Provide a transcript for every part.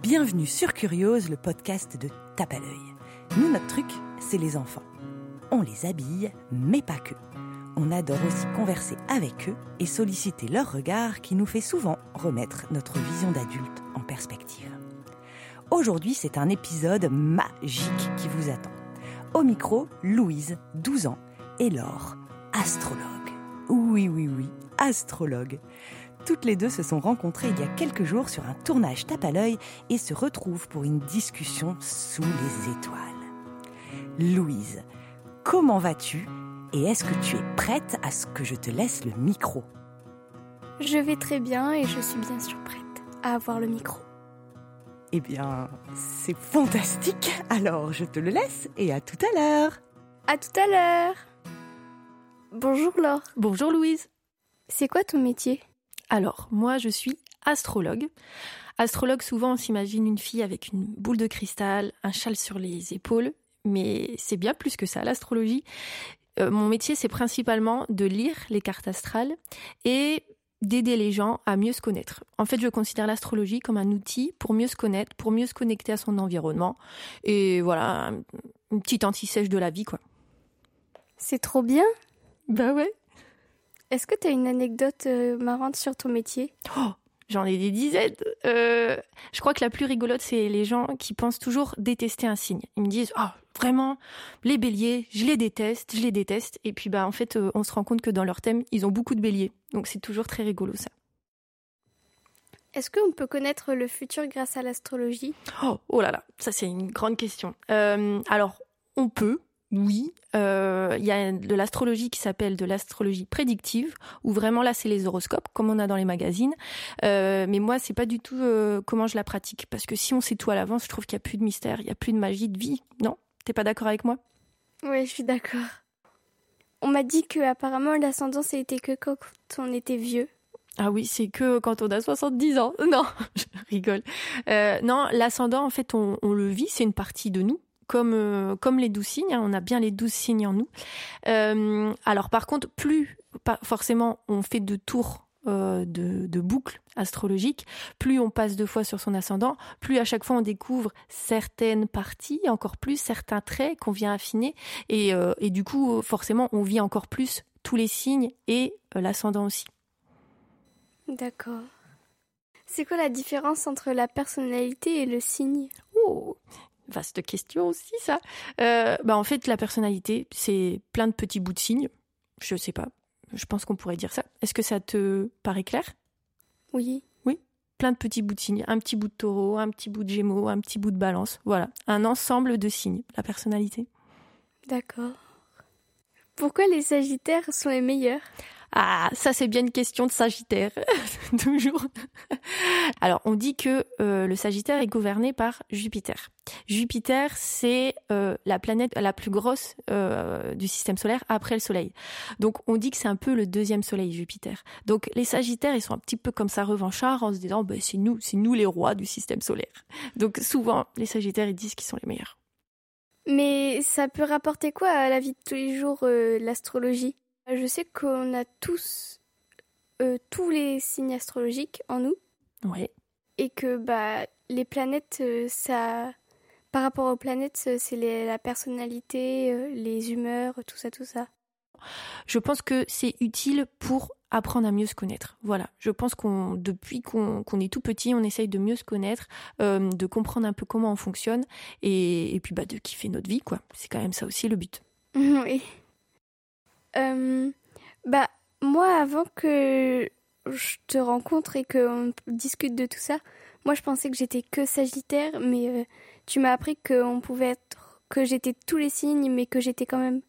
Bienvenue sur Curiose, le podcast de Tape à l'œil. Nous, notre truc, c'est les enfants. On les habille, mais pas que. On adore aussi converser avec eux et solliciter leur regard qui nous fait souvent remettre notre vision d'adulte en perspective. Aujourd'hui, c'est un épisode magique qui vous attend. Au micro, Louise, 12 ans, et Laure, astrologue. Oui, oui, oui, astrologue. Toutes les deux se sont rencontrées il y a quelques jours sur un tournage tape à l'œil et se retrouvent pour une discussion sous les étoiles. Louise, comment vas-tu et est-ce que tu es prête à ce que je te laisse le micro? Je vais très bien et je suis bien sûr prête à avoir le micro. Eh bien, c'est fantastique. Alors, je te le laisse et à tout à l'heure. À tout à l'heure. Bonjour Laure. Bonjour Louise. C'est quoi ton métier? Alors, moi je suis astrologue. Astrologue, souvent on s'imagine une fille avec une boule de cristal, un châle sur les épaules, mais c'est bien plus que ça, l'astrologie. Euh, mon métier, c'est principalement de lire les cartes astrales et d'aider les gens à mieux se connaître. En fait, je considère l'astrologie comme un outil pour mieux se connaître, pour mieux se connecter à son environnement. Et voilà, une petite anti-sèche de la vie, quoi. C'est trop bien. Bah ouais. Est-ce que tu as une anecdote euh, marrante sur ton métier? Oh, j'en ai des dizaines. Euh, je crois que la plus rigolote, c'est les gens qui pensent toujours détester un signe. Ils me disent, oh, vraiment, les béliers, je les déteste, je les déteste. Et puis, bah, en fait, euh, on se rend compte que dans leur thème, ils ont beaucoup de béliers. Donc, c'est toujours très rigolo, ça. Est-ce qu'on peut connaître le futur grâce à l'astrologie? Oh, oh là là, ça, c'est une grande question. Euh, alors, on peut, oui, euh, il y a de l'astrologie qui s'appelle de l'astrologie prédictive, où vraiment là c'est les horoscopes, comme on a dans les magazines. Euh, mais moi c'est pas du tout euh, comment je la pratique, parce que si on sait tout à l'avance, je trouve qu'il y a plus de mystère, il y a plus de magie de vie. Non, t'es pas d'accord avec moi? Oui, je suis d'accord. On m'a dit que apparemment l'ascendance était que quand on était vieux. Ah oui, c'est que quand on a 70 ans. Non, je rigole. Euh, non, l'ascendant, en fait, on, on le vit, c'est une partie de nous comme, euh, comme les douze signes, hein, on a bien les douze signes en nous. Euh, alors par contre, plus pas forcément on fait de tours euh, de, de boucles astrologiques, plus on passe deux fois sur son ascendant, plus à chaque fois on découvre certaines parties, encore plus certains traits qu'on vient affiner, et, et du coup forcément on vit encore plus tous les signes et l'ascendant aussi. D'accord. C'est quoi la différence entre la personnalité et le signe? Oh, vaste question aussi ça. Euh, bah en fait la personnalité c'est plein de petits bouts de signes. Je sais pas. Je pense qu'on pourrait dire ça. Est-ce que ça te paraît clair? Oui. Oui. Plein de petits bouts de signes. Un petit bout de taureau, un petit bout de gémeaux, un petit bout de balance. Voilà. Un ensemble de signes. La personnalité. D'accord. Pourquoi les sagittaires sont les meilleurs? Ah, ça c'est bien une question de Sagittaire, toujours. Alors, on dit que euh, le Sagittaire est gouverné par Jupiter. Jupiter, c'est euh, la planète la plus grosse euh, du système solaire après le Soleil. Donc, on dit que c'est un peu le deuxième Soleil, Jupiter. Donc, les Sagittaires, ils sont un petit peu comme ça revanchards en se disant, bah, c'est nous, c'est nous les rois du système solaire. Donc, souvent, les Sagittaires, ils disent qu'ils sont les meilleurs. Mais ça peut rapporter quoi à la vie de tous les jours, l'astrologie? Je sais qu'on a tous, euh, tous les signes astrologiques en nous, Ouais. et que bah, les planètes, euh, ça, par rapport aux planètes, euh, c'est la personnalité, euh, les humeurs, tout ça, tout ça. je pense que c'est utile pour apprendre à mieux se connaître. Voilà, je pense qu'on depuis qu'on est tout petit, on essaye de mieux se connaître, euh, de comprendre un peu comment on fonctionne et, et puis bah de kiffer notre vie quoi. C'est quand même ça aussi le but. oui. Euh, bah, moi, avant que je te rencontre et qu'on discute de tout ça, moi, je pensais que j'étais que Sagittaire, mais euh, tu m'as appris qu'on pouvait être, que j'étais tous les signes, mais que j'étais quand même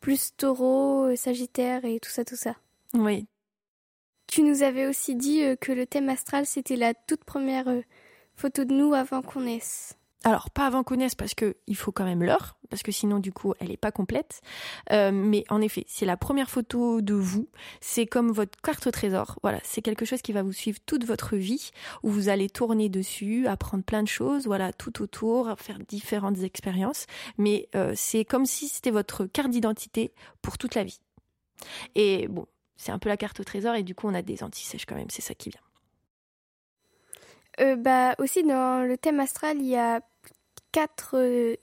plus Taureau, euh, Sagittaire et tout ça, tout ça. Oui, Tu nous avais aussi dit euh, que le thème astral, c'était la toute première photo de nous avant qu'on naisse. Alors, pas avant qu'on naisse, parce que il faut quand même l'heure, parce que sinon, du coup, elle est pas complète. Euh, mais en effet, c'est la première photo de vous. C'est comme votre carte au trésor. Voilà, c'est quelque chose qui va vous suivre toute votre vie, où vous allez tourner dessus, apprendre plein de choses, voilà, tout autour, faire différentes expériences. Mais euh, c'est comme si c'était votre carte d'identité pour toute la vie. Et bon, c'est un peu la carte au trésor, et du coup, on a des anti-sèches quand même, c'est ça qui vient. Euh, bah, aussi, dans le thème astral, il y a quatre,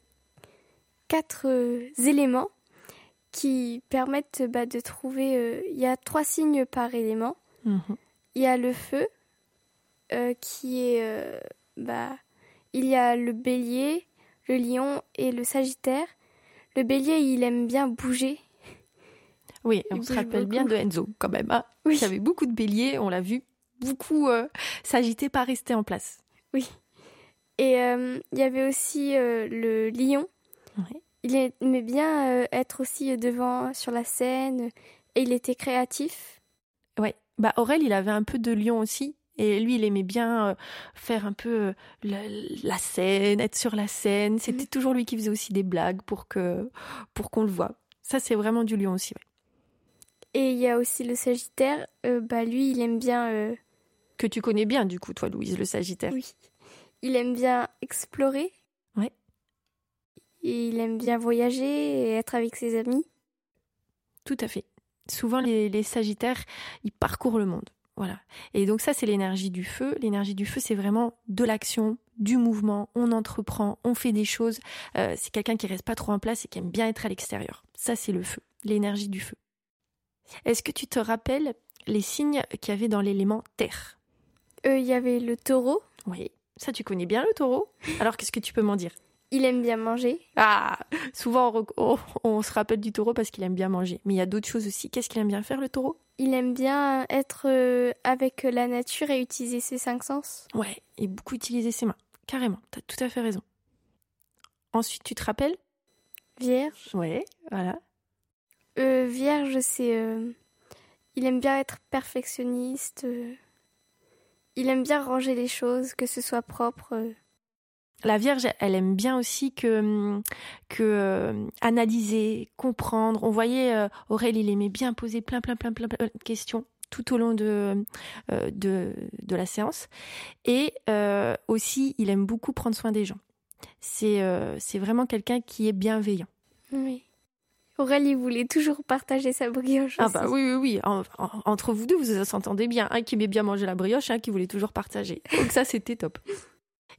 quatre euh, éléments qui permettent bah, de trouver. euh, il y a trois signes par élément. Mhm. Il y a le feu, euh, qui est. euh, bah, il y a le bélier, le lion et le sagittaire. Le bélier, il aime bien bouger. Oui, on se rappelle bien de Enzo quand même. hein. Oui. Il y avait beaucoup de béliers, on l'a vu, beaucoup s'agiter, pas rester en place. Et euh, il y avait aussi euh, le lion. Ouais. Il aimait bien euh, être aussi devant sur la scène et il était créatif. Ouais. Bah Aurel, il avait un peu de lion aussi. Et lui, il aimait bien faire un peu la, la scène, être sur la scène. C'était toujours lui qui faisait aussi des blagues pour que pour qu'on le voit. Ça, c'est vraiment du lion aussi. ouais. Et il y a aussi le Sagittaire. euh, bah lui, il aime bien, euh, Que tu connais bien, du coup, toi, Louise, le Sagittaire. oui, il aime bien explorer. Ouais. Il aime bien voyager et être avec ses amis. Tout à fait. Souvent, les, les Sagittaires, ils parcourent le monde. Voilà. Et donc ça, c'est l'énergie du feu. L'énergie du feu, c'est vraiment de l'action, du mouvement. On entreprend, on fait des choses. Euh, c'est quelqu'un qui reste pas trop en place et qui aime bien être à l'extérieur. Ça, c'est le feu, l'énergie du feu. Est-ce que tu te rappelles les signes qu'il y avait dans l'élément terre? Euh, Il y avait le taureau. Oui. Ça, tu connais bien le taureau? Alors, qu'est-ce que tu peux m'en dire? Il aime bien manger. Ah Souvent, on, rec- on- on se rappelle du taureau parce qu'il aime bien manger. Mais il y a d'autres choses aussi. Qu'est-ce qu'il aime bien faire, le taureau? Il aime bien être euh, avec la nature et utiliser ses cinq sens. Ouais, et beaucoup utiliser ses mains. Carrément, t'as tout à fait raison. Ensuite, tu te rappelles? Vierge. Ouais, voilà. Euh, vierge, c'est. euh, il aime bien être perfectionniste. euh, il aime bien ranger les choses, que ce soit propre. euh. La Vierge, elle aime bien aussi que, hum, que euh, analyser, comprendre. On voyait euh, Aurèle, il aimait bien poser plein, plein, plein, plein, plein de questions tout au long de, euh, de, de la séance. Et aussi, il aime beaucoup prendre soin des gens. C'est c'est vraiment quelqu'un qui est bienveillant. Oui. Aurélie voulait toujours partager sa brioche. Ah aussi. bah oui, oui, oui. En- en- entre vous deux, vous s'entendez bien. Un qui aimait bien manger la brioche, un qui voulait toujours partager. Donc ça, c'était top.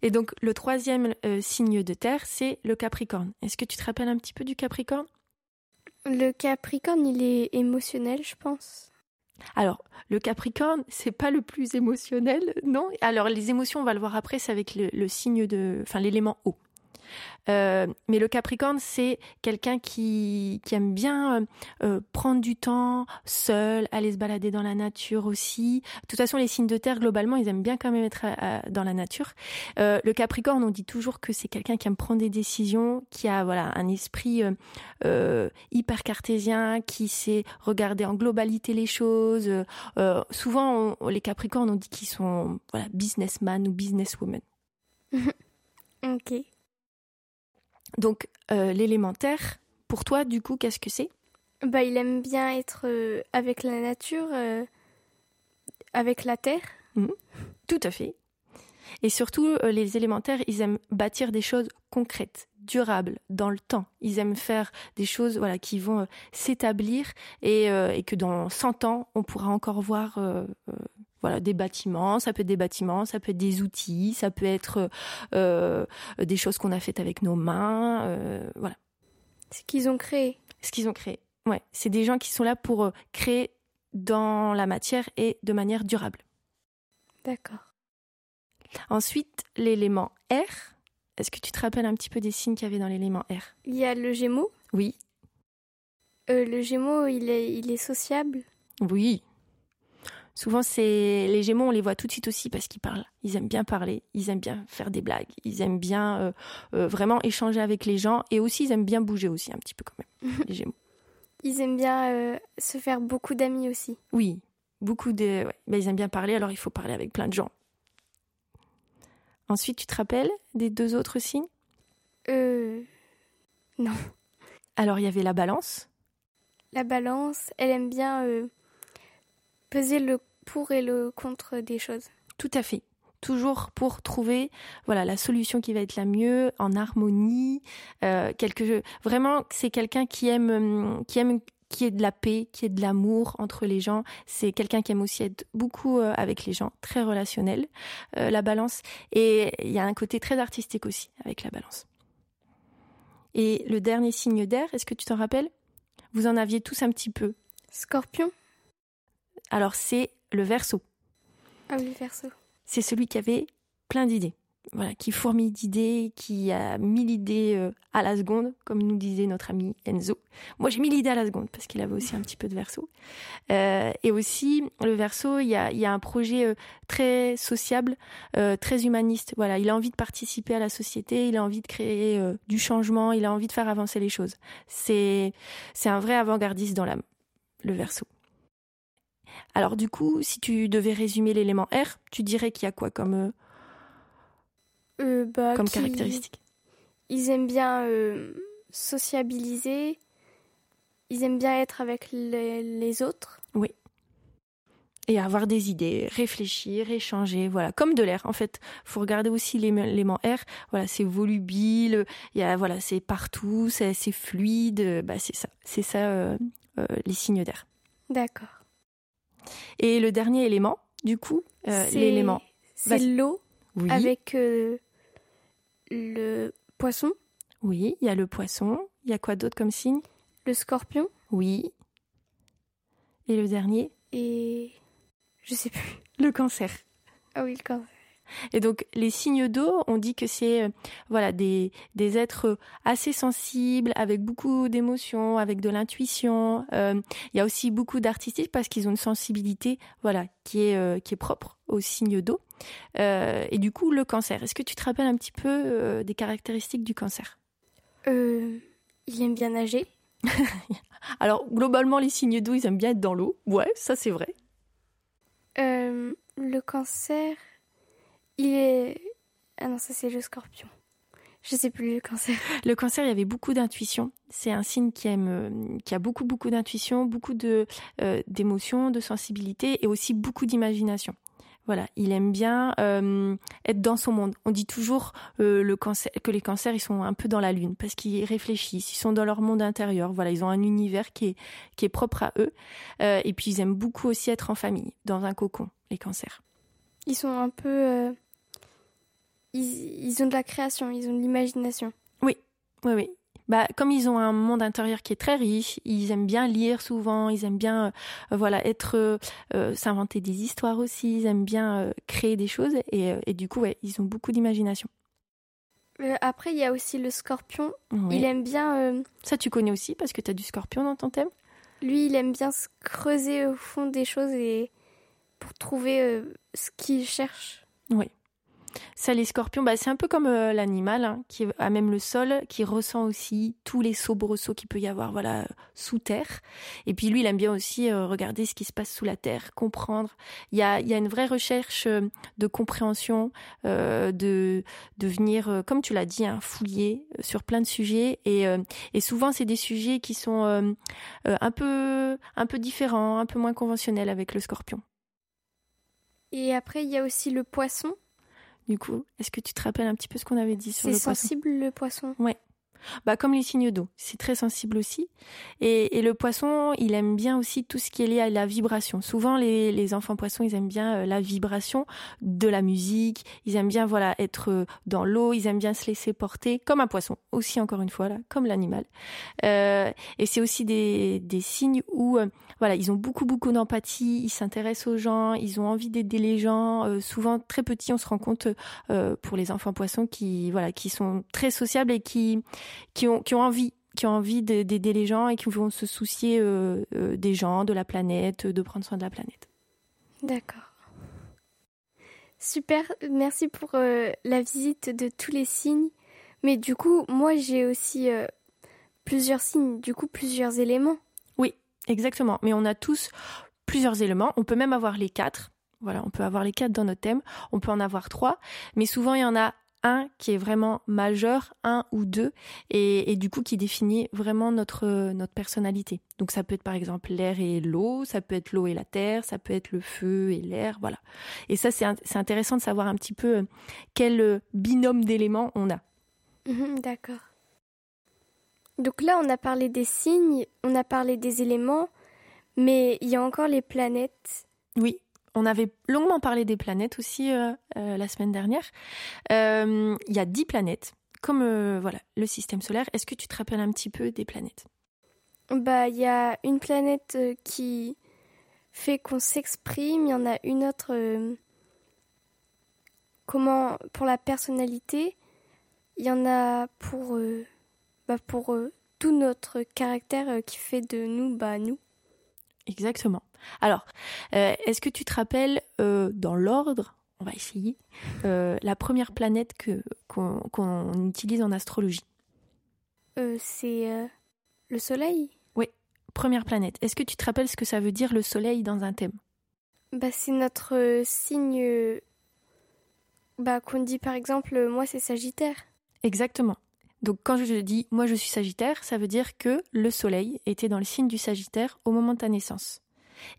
Et donc, le troisième euh, signe de terre, c'est le Capricorne. Est-ce que tu te rappelles un petit peu du Capricorne? Le Capricorne, il est émotionnel, je pense. Alors, le Capricorne, c'est pas le plus émotionnel, non? Alors, les émotions, on va le voir après, c'est avec le, le signe de, enfin, l'élément eau. Euh, mais le Capricorne, c'est quelqu'un qui, aime bien euh, euh, prendre du temps seul, aller se balader dans la nature aussi. De toute façon, les signes de terre, globalement, ils aiment bien quand même être dans la nature. Le Capricorne, on dit toujours que c'est quelqu'un qui aime prendre des décisions, qui a voilà un esprit hyper cartésien, qui sait regarder en globalité les choses. Souvent, les Capricornes, on dit qu'ils sont voilà businessman ou businesswoman. Ok. Donc, euh, l'élémentaire, pour toi, du coup, qu'est-ce que c'est? Bah, il aime bien être euh, avec la nature, euh, avec la terre. Tout à fait. Et surtout, les élémentaires, ils aiment bâtir des choses concrètes, durables, dans le temps. Ils aiment faire des choses voilà, qui vont s'établir et, et que dans 100 ans, on pourra encore voir voilà, des bâtiments. Ça peut être des bâtiments, ça peut être des outils, ça peut être euh, des choses qu'on a faites avec nos mains. euh, voilà, Ce qu'ils ont créé. ce qu'ils ont créé. Ouais, c'est des gens qui sont là pour euh, créer dans la matière et de manière durable. D'accord. Ensuite, l'élément R. Est-ce que tu te rappelles un petit peu des signes qu'il y avait dans l'élément R? Il y a le Gémeaux? Oui. Euh, le Gémeaux, il est, il est sociable? Oui. Souvent, c'est les Gémeaux, on les voit tout de suite aussi parce qu'ils parlent. Ils aiment bien parler, ils aiment bien faire des blagues, ils aiment bien euh, euh, vraiment échanger avec les gens et aussi ils aiment bien bouger aussi un petit peu quand même. les Gémeaux. Ils aiment bien euh, se faire beaucoup d'amis aussi. Oui, beaucoup de. ouais. Ben, ils aiment bien parler, alors il faut parler avec plein de gens. Ensuite, tu te rappelles des deux autres signes? Euh, Alors, il y avait la balance. la balance, elle aime bien peser le pour et le contre des choses. Tout à fait. Toujours pour trouver voilà la solution qui va être la mieux en harmonie. Euh, quelque vraiment c'est quelqu'un qui aime hum, qui aime qui est de la paix, qui est de l'amour entre les gens. C'est quelqu'un qui aime aussi être beaucoup euh, avec les gens, très relationnel, euh, la balance. Et il y a un côté très artistique aussi avec la balance. Et le dernier signe d'air, est-ce que tu t'en rappelles? Vous en aviez tous un petit peu. Scorpion Alors c'est le verso. Ah oui, verso. C'est celui qui avait plein d'idées voilà, qui fourmille d'idées, qui a mille idées euh, à la seconde, comme nous disait notre ami Enzo. Moi, j'ai mis l'idée à la seconde parce qu'il avait aussi un petit peu de verso. Euh, et aussi, le verso, il y a, y a un projet euh, très sociable, euh, très humaniste. Voilà, il a envie de participer à la société, il a envie de créer euh, du changement, il a envie de faire avancer les choses. C'est, c'est un vrai avant-gardiste dans l'âme, le verso. Alors du coup, si tu devais résumer l'élément R, tu dirais qu'il y a quoi comme Euh, bah, comme caractéristique? Ils aiment bien euh, sociabiliser. Ils aiment bien être avec les, les autres. Et avoir des idées, réfléchir, échanger, voilà, comme de l'air. En fait, faut regarder aussi l'ém- l'élément R. Voilà, c'est volubile, il y a, voilà, c'est partout, c'est fluide. Bah, c'est ça, c'est ça euh, euh, les signes d'air. D'accord. Et le dernier élément, du coup, euh, C'est- l'élément. C'est l'eau Oui, avec euh, le poisson, oui, il y a le poisson. Il y a quoi d'autre comme signe? Le scorpion Oui. Et le dernier, et je sais plus. le cancer. Ah oui, le cancer. Et donc les signes d'eau, on dit que c'est euh, voilà des, des êtres assez sensibles, avec beaucoup d'émotions, avec de l'intuition. Euh, Il y a aussi beaucoup d'artistique parce qu'ils ont une sensibilité voilà qui est euh, qui est propre aux signes d'eau. Et du coup le cancer. Est-ce que tu te rappelles un petit peu des caractéristiques du cancer? Il aime bien nager. Alors globalement les signes d'eau ils aiment bien être dans l'eau. Ouais, ça c'est vrai. Le cancer, il est. Ah non, ça c'est le scorpion. Je sais plus le cancer. Le cancer, il y avait beaucoup d'intuition. C'est un signe qui aime, euh, qui a beaucoup beaucoup d'intuition, beaucoup de euh, d'émotions, de sensibilité et aussi beaucoup d'imagination. Voilà, il aime bien euh, être dans son monde. On dit toujours euh, le cancer, que les cancers, ils sont un peu dans la lune parce qu'ils réfléchissent, ils sont dans leur monde intérieur. Voilà, ils ont un univers qui est qui est propre à eux. Euh, et puis ils aiment beaucoup aussi être en famille, dans un cocon. Les cancers. Ils sont un peu. Ils, ils ont de la création, ils ont de l'imagination. Oui, oui. Bah, comme ils ont un monde intérieur qui est très riche, ils aiment bien lire souvent, ils aiment bien euh, voilà être euh, euh, s'inventer des histoires aussi, ils aiment bien euh, créer des choses et, et du coup ouais, ils ont beaucoup d'imagination. Après, il y a aussi le scorpion. Oui. Il aime bien. Ça tu connais aussi parce que tu as du scorpion dans ton thème? lui, il aime bien se creuser au fond des choses et pour trouver ce qu'il cherche. Oui. Ça, les scorpions, bah, c'est un peu comme euh, l'animal hein, qui a même le sol, qui ressent aussi tous les soubresauts qu'il peut y avoir voilà, sous terre. Et puis lui, il aime bien aussi euh, regarder ce qui se passe sous la terre, comprendre. Il y a, y a une vraie recherche euh, de compréhension, euh, de, de venir, euh, comme tu l'as dit, hein, fouiller euh, sur plein de sujets. Et, euh, et souvent, c'est des sujets qui sont euh, euh, un, peu, un peu différents, un peu moins conventionnels avec le scorpion. Et après, il y a aussi le poisson. Du coup, est-ce que tu te rappelles un petit peu ce qu'on avait dit sur C'est le poisson? sensible, le poisson. Bah, comme les signes d'eau, c'est très sensible aussi. Et, et le poisson, il aime bien aussi tout ce qui est lié à la vibration. Souvent, les, les enfants poissons, ils aiment bien euh, la vibration de la musique. Ils aiment bien voilà être euh, dans l'eau. Ils aiment bien se laisser porter, comme un poisson. Aussi, encore une fois, là, comme l'animal. Euh, et c'est aussi des, des signes où euh, voilà, ils ont beaucoup beaucoup d'empathie. Ils s'intéressent aux gens. Ils ont envie d'aider les gens. Euh, souvent, très petits, on se rend compte pour les enfants poissons qui voilà, qui sont très sociables et qui qui ont, qui ont envie qui ont envie de- d'aider les gens et qui vont se soucier euh, euh, des gens, de la planète, de prendre soin de la planète. D'accord. Super, merci pour euh, la visite de tous les signes. Mais du coup, moi j'ai aussi plusieurs signes, du coup plusieurs éléments. Exactement. Mais on a tous plusieurs éléments. On peut même avoir les quatre. Voilà, on peut avoir les quatre dans notre thème. On peut en avoir trois. Mais souvent, il y en a un qui est vraiment majeur, un ou deux, et, et du coup qui définit vraiment notre, notre personnalité. Donc ça peut être par exemple l'air et l'eau, ça peut être l'eau et la terre, ça peut être le feu et l'air, voilà. Et ça, c'est int- c'est intéressant de savoir un petit peu euh, quel euh, binôme d'éléments on a. Mhm, D'accord. Donc là, on a parlé des signes, on a parlé des éléments, mais il y a encore les planètes. Oui, on avait longuement parlé des planètes aussi euh, euh, la semaine dernière. Euh, il y a dix planètes, comme voilà le système solaire. Est-ce que tu te rappelles un petit peu des planètes? Bah, il y a une planète qui fait qu'on s'exprime. Il y en a une autre comment pour la personnalité. Il y en a pour bah, pour tout notre caractère qui fait de nous bah nous. Exactement. Alors, euh, est-ce que tu te rappelles, euh, dans l'ordre, on va essayer, euh, la première planète que, qu'on, utilise en astrologie? C'est le Soleil? Oui, première planète. Est-ce que tu te rappelles ce que ça veut dire le Soleil dans un thème? Bah, C'est notre signe bah, qu'on dit par exemple, moi c'est Sagittaire. Exactement. Donc quand je dis moi je suis Sagittaire, ça veut dire que le Soleil était dans le signe du Sagittaire au moment de ta naissance.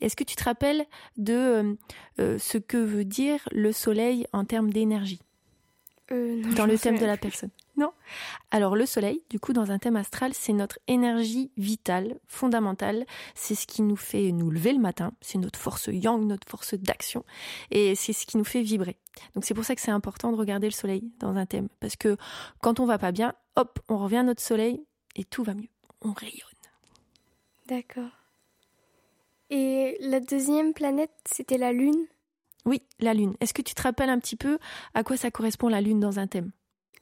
Est-ce que tu te rappelles de euh, euh, ce que veut dire le Soleil en termes d'énergie? Euh, Dans le thème de la personne Non Alors le Soleil, du coup, dans un thème astral, c'est notre énergie vitale, fondamentale. C'est ce qui nous fait nous lever le matin. C'est notre force yang, notre force d'action. Et c'est ce qui nous fait vibrer. Donc c'est pour ça que c'est important de regarder le Soleil dans un thème. Parce que quand on va pas bien, hop, on revient à notre Soleil et tout va mieux. On rayonne. D'accord. Et la deuxième planète, c'était la Lune? Oui, la Lune. Est-ce que tu te rappelles un petit peu à quoi ça correspond la Lune dans un thème?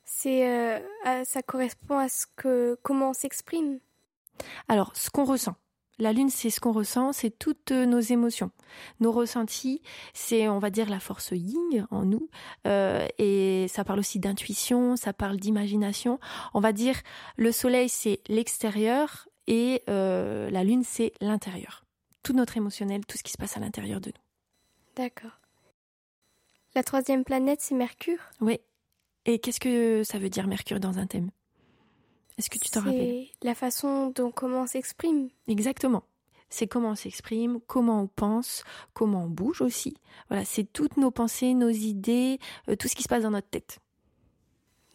C'est, euh, ça correspond à ce que comment on s'exprime? Alors, ce qu'on ressent. La lune, c'est ce qu'on ressent, c'est toutes nos émotions. Nos ressentis, c'est, on va dire, la force yin en nous. Euh, et ça parle aussi d'intuition, ça parle d'imagination. On va dire, le soleil, c'est l'extérieur et euh, la lune, c'est l'intérieur. Tout notre émotionnel, tout ce qui se passe à l'intérieur de nous. D'accord. La troisième planète, c'est Mercure? Oui. Et qu'est-ce que ça veut dire Mercure dans un thème? Est-ce que tu t'en rappelles? C'est la façon dont comment on s'exprime. Exactement. C'est comment on s'exprime, comment on pense, comment on bouge aussi. Voilà, c'est toutes nos pensées, nos idées, euh, tout ce qui se passe dans notre tête.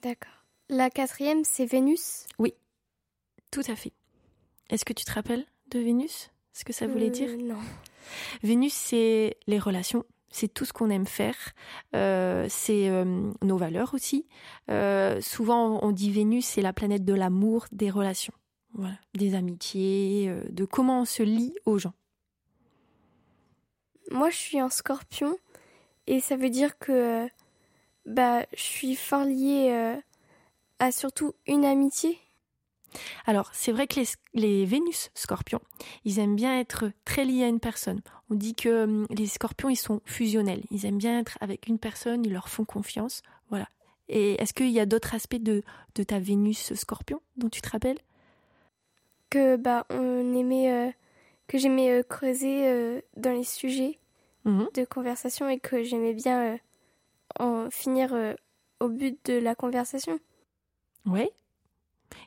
D'accord. La quatrième, c'est Vénus? Oui, tout à fait. Est-ce que tu te rappelles de Vénus? Ce que ça voulait dire? euh, Non. Vénus, c'est les relations, c'est tout ce qu'on aime faire, euh, c'est euh, nos valeurs aussi. Euh, souvent, on dit Vénus, c'est la planète de l'amour, des relations, des amitiés, de comment on se lie aux gens. Moi, je suis en scorpion et ça veut dire que bah, je suis fort liée à surtout une amitié alors, c'est vrai que les, Vénus scorpions, ils aiment bien être très liés à une personne. On dit que hum, les scorpions, ils sont fusionnels. Ils aiment bien être avec une personne, ils leur font confiance. Voilà. Et est-ce qu'il y a d'autres aspects de, ta Vénus scorpion dont tu te rappelles? Que, bah, on aimait, euh, que j'aimais euh, creuser euh, dans les sujets mmh de conversation et que j'aimais bien en finir au but de la conversation. Oui,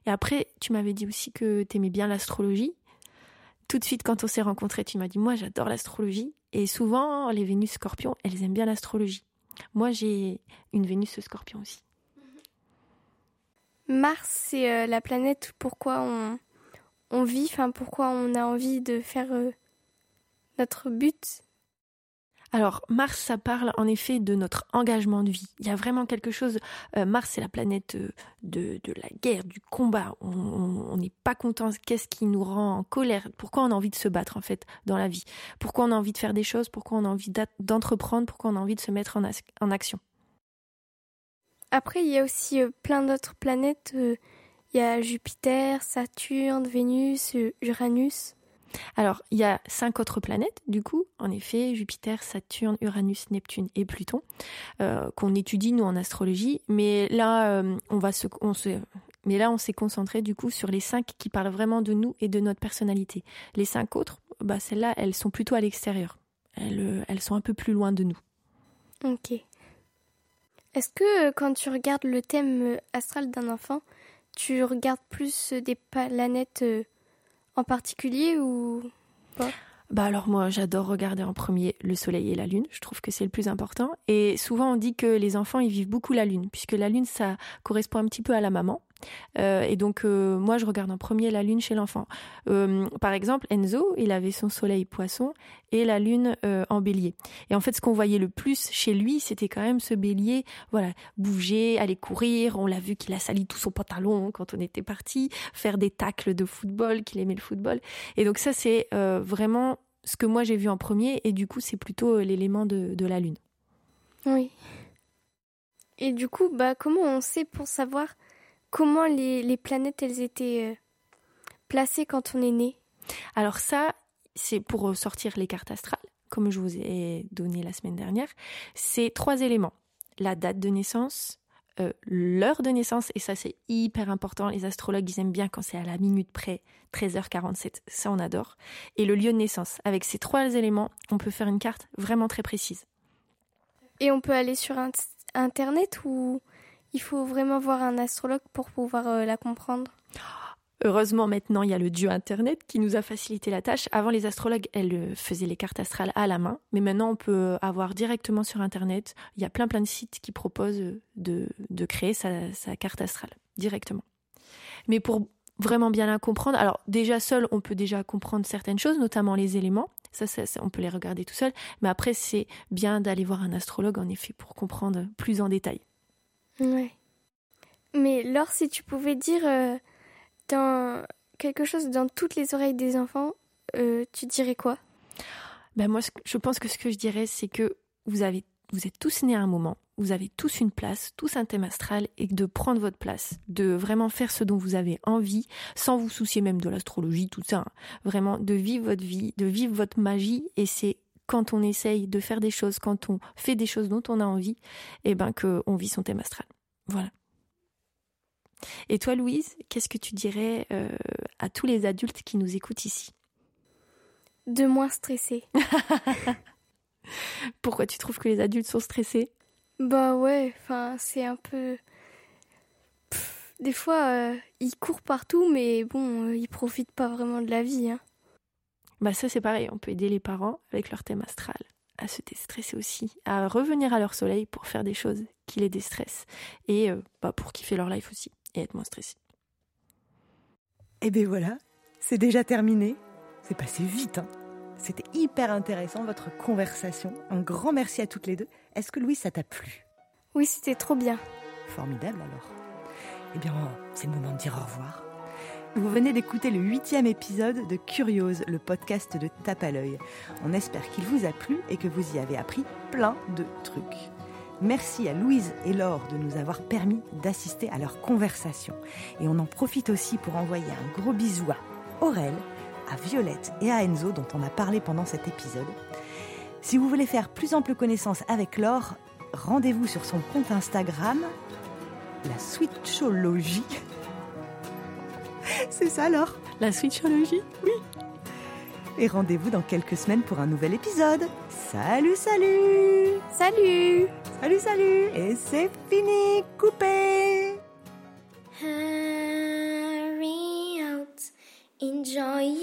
et après, tu m'avais dit aussi que tu aimais bien l'astrologie. Tout de suite, quand on s'est rencontrés, tu m'as dit Moi, j'adore l'astrologie. Et souvent, les Vénus scorpions, elles aiment bien l'astrologie. Moi, j'ai une Vénus scorpion aussi. Mars, c'est euh, la planète pourquoi on, on vit, enfin, pourquoi on a envie de faire euh, notre but alors Mars, ça parle en effet de notre engagement de vie. Il y a vraiment quelque chose. Euh, Mars, c'est la planète euh, de, la guerre, du combat. On n'est pas content. Qu'est-ce qui nous rend en colère? Pourquoi on a envie de se battre en fait dans la vie? Pourquoi on a envie de faire des choses? Pourquoi on a envie d'entreprendre? Pourquoi on a envie de se mettre en, en action? Après, il y a aussi euh, plein d'autres planètes. Il y a Jupiter, Saturne, Vénus, Uranus. Alors, il y a cinq autres planètes, du coup, en effet, Jupiter, Saturne, Uranus, Neptune et Pluton, euh, qu'on étudie, nous, en astrologie. Mais là, euh, on va se, mais là, on s'est concentré, du coup, sur les cinq qui parlent vraiment de nous et de notre personnalité. Les cinq autres, bah, celles-là, elles sont plutôt à l'extérieur. Elles, euh, elles sont un peu plus loin de nous. Ok. Est-ce que quand tu regardes le thème astral d'un enfant, tu regardes plus des planètes en particulier ou pas? Bah alors moi j'adore regarder en premier le soleil et la lune, je trouve que c'est le plus important. Et souvent on dit que les enfants ils vivent beaucoup la lune puisque la lune ça correspond un petit peu à la maman Euh, et donc, euh, moi, je regarde en premier la lune chez l'enfant. Euh, par exemple, Enzo, il avait son soleil poisson et la lune en bélier. Et en fait, ce qu'on voyait le plus chez lui, c'était quand même ce bélier, voilà, bouger, aller courir. On l'a vu qu'il a sali tout son pantalon quand on était parti, faire des tacles de football, qu'il aimait le football. Et donc ça, c'est vraiment ce que moi j'ai vu en premier. Et du coup, c'est plutôt l'élément de, de la lune. Oui. Et du coup, bah, comment on sait pour savoir comment les, planètes, elles étaient euh, placées quand on est né Alors ça, c'est pour sortir les cartes astrales, comme je vous ai donné la semaine dernière. C'est trois éléments. La date de naissance, euh, l'heure de naissance, et ça c'est hyper important, les astrologues ils aiment bien quand c'est à la minute près, 13h47, ça on adore, et le lieu de naissance. Avec ces trois éléments, on peut faire une carte vraiment très précise. Et on peut aller sur Internet ou il faut vraiment voir un astrologue pour pouvoir euh, la comprendre Heureusement, maintenant, il y a le dieu Internet qui nous a facilité la tâche. Avant, les astrologues, elles euh, faisaient les cartes astrales à la main, mais maintenant, on peut avoir directement sur Internet. Il y a plein, plein de sites qui proposent de, de créer sa, sa carte astrale directement. Mais pour vraiment bien la comprendre, alors déjà seul, on peut déjà comprendre certaines choses, notamment les éléments. Ça, ça, on peut les regarder tout seul. Mais après, c'est bien d'aller voir un astrologue, en effet, pour comprendre plus en détail. Ouais. Mais Laure, si tu pouvais dire euh, dans quelque chose dans toutes les oreilles des enfants, euh, tu dirais quoi? Ben moi, je pense que ce que je dirais, c'est que vous avez, vous êtes tous nés à un moment, vous avez tous une place, tous un thème astral, et de prendre votre place, de vraiment faire ce dont vous avez envie, sans vous soucier même de l'astrologie, tout ça. Hein. Vraiment, de vivre votre vie, de vivre votre magie, et c'est quand on essaye de faire des choses, quand on fait des choses dont on a envie, et eh ben qu'on vit son thème astral. Voilà. Et toi, Louise, qu'est-ce que tu dirais euh, à tous les adultes qui nous écoutent ici? De moins stresser. Pourquoi tu trouves que les adultes sont stressés? Bah ouais, enfin c'est un peu. des fois, euh, ils courent partout, mais bon, euh, ils profitent pas vraiment de la vie. Hein. Bah ça c'est pareil, on peut aider les parents avec leur thème astral à se déstresser aussi, à revenir à leur soleil pour faire des choses qui les déstressent et euh, bah, pour kiffer leur life aussi et être moins stressés. Et eh bien voilà, c'est déjà terminé. C'est passé vite. Hein C'était hyper intéressant votre conversation. Un grand merci à toutes les deux. Est-ce que Louis, ça t'a plu? Oui, c'était trop bien. Formidable alors. Eh bien, c'est le moment de dire au revoir. Vous venez d'écouter le huitième épisode de Curiose, le podcast de Tape à l'œil. On espère qu'il vous a plu et que vous y avez appris plein de trucs. Merci à Louise et Laure de nous avoir permis d'assister à leur conversation. Et on en profite aussi pour envoyer un gros bisou à Aurel, à Violette et à Enzo dont on a parlé pendant cet épisode. Si vous voulez faire plus ample connaissance avec Laure, rendez-vous sur son compte Instagram, la Switchologie C'est ça alors La switchologie? Oui. Et rendez-vous dans quelques semaines pour un nouvel épisode. Salut, salut! Salut! Salut, salut! Et c'est fini, coupé! Hurry out, enjoy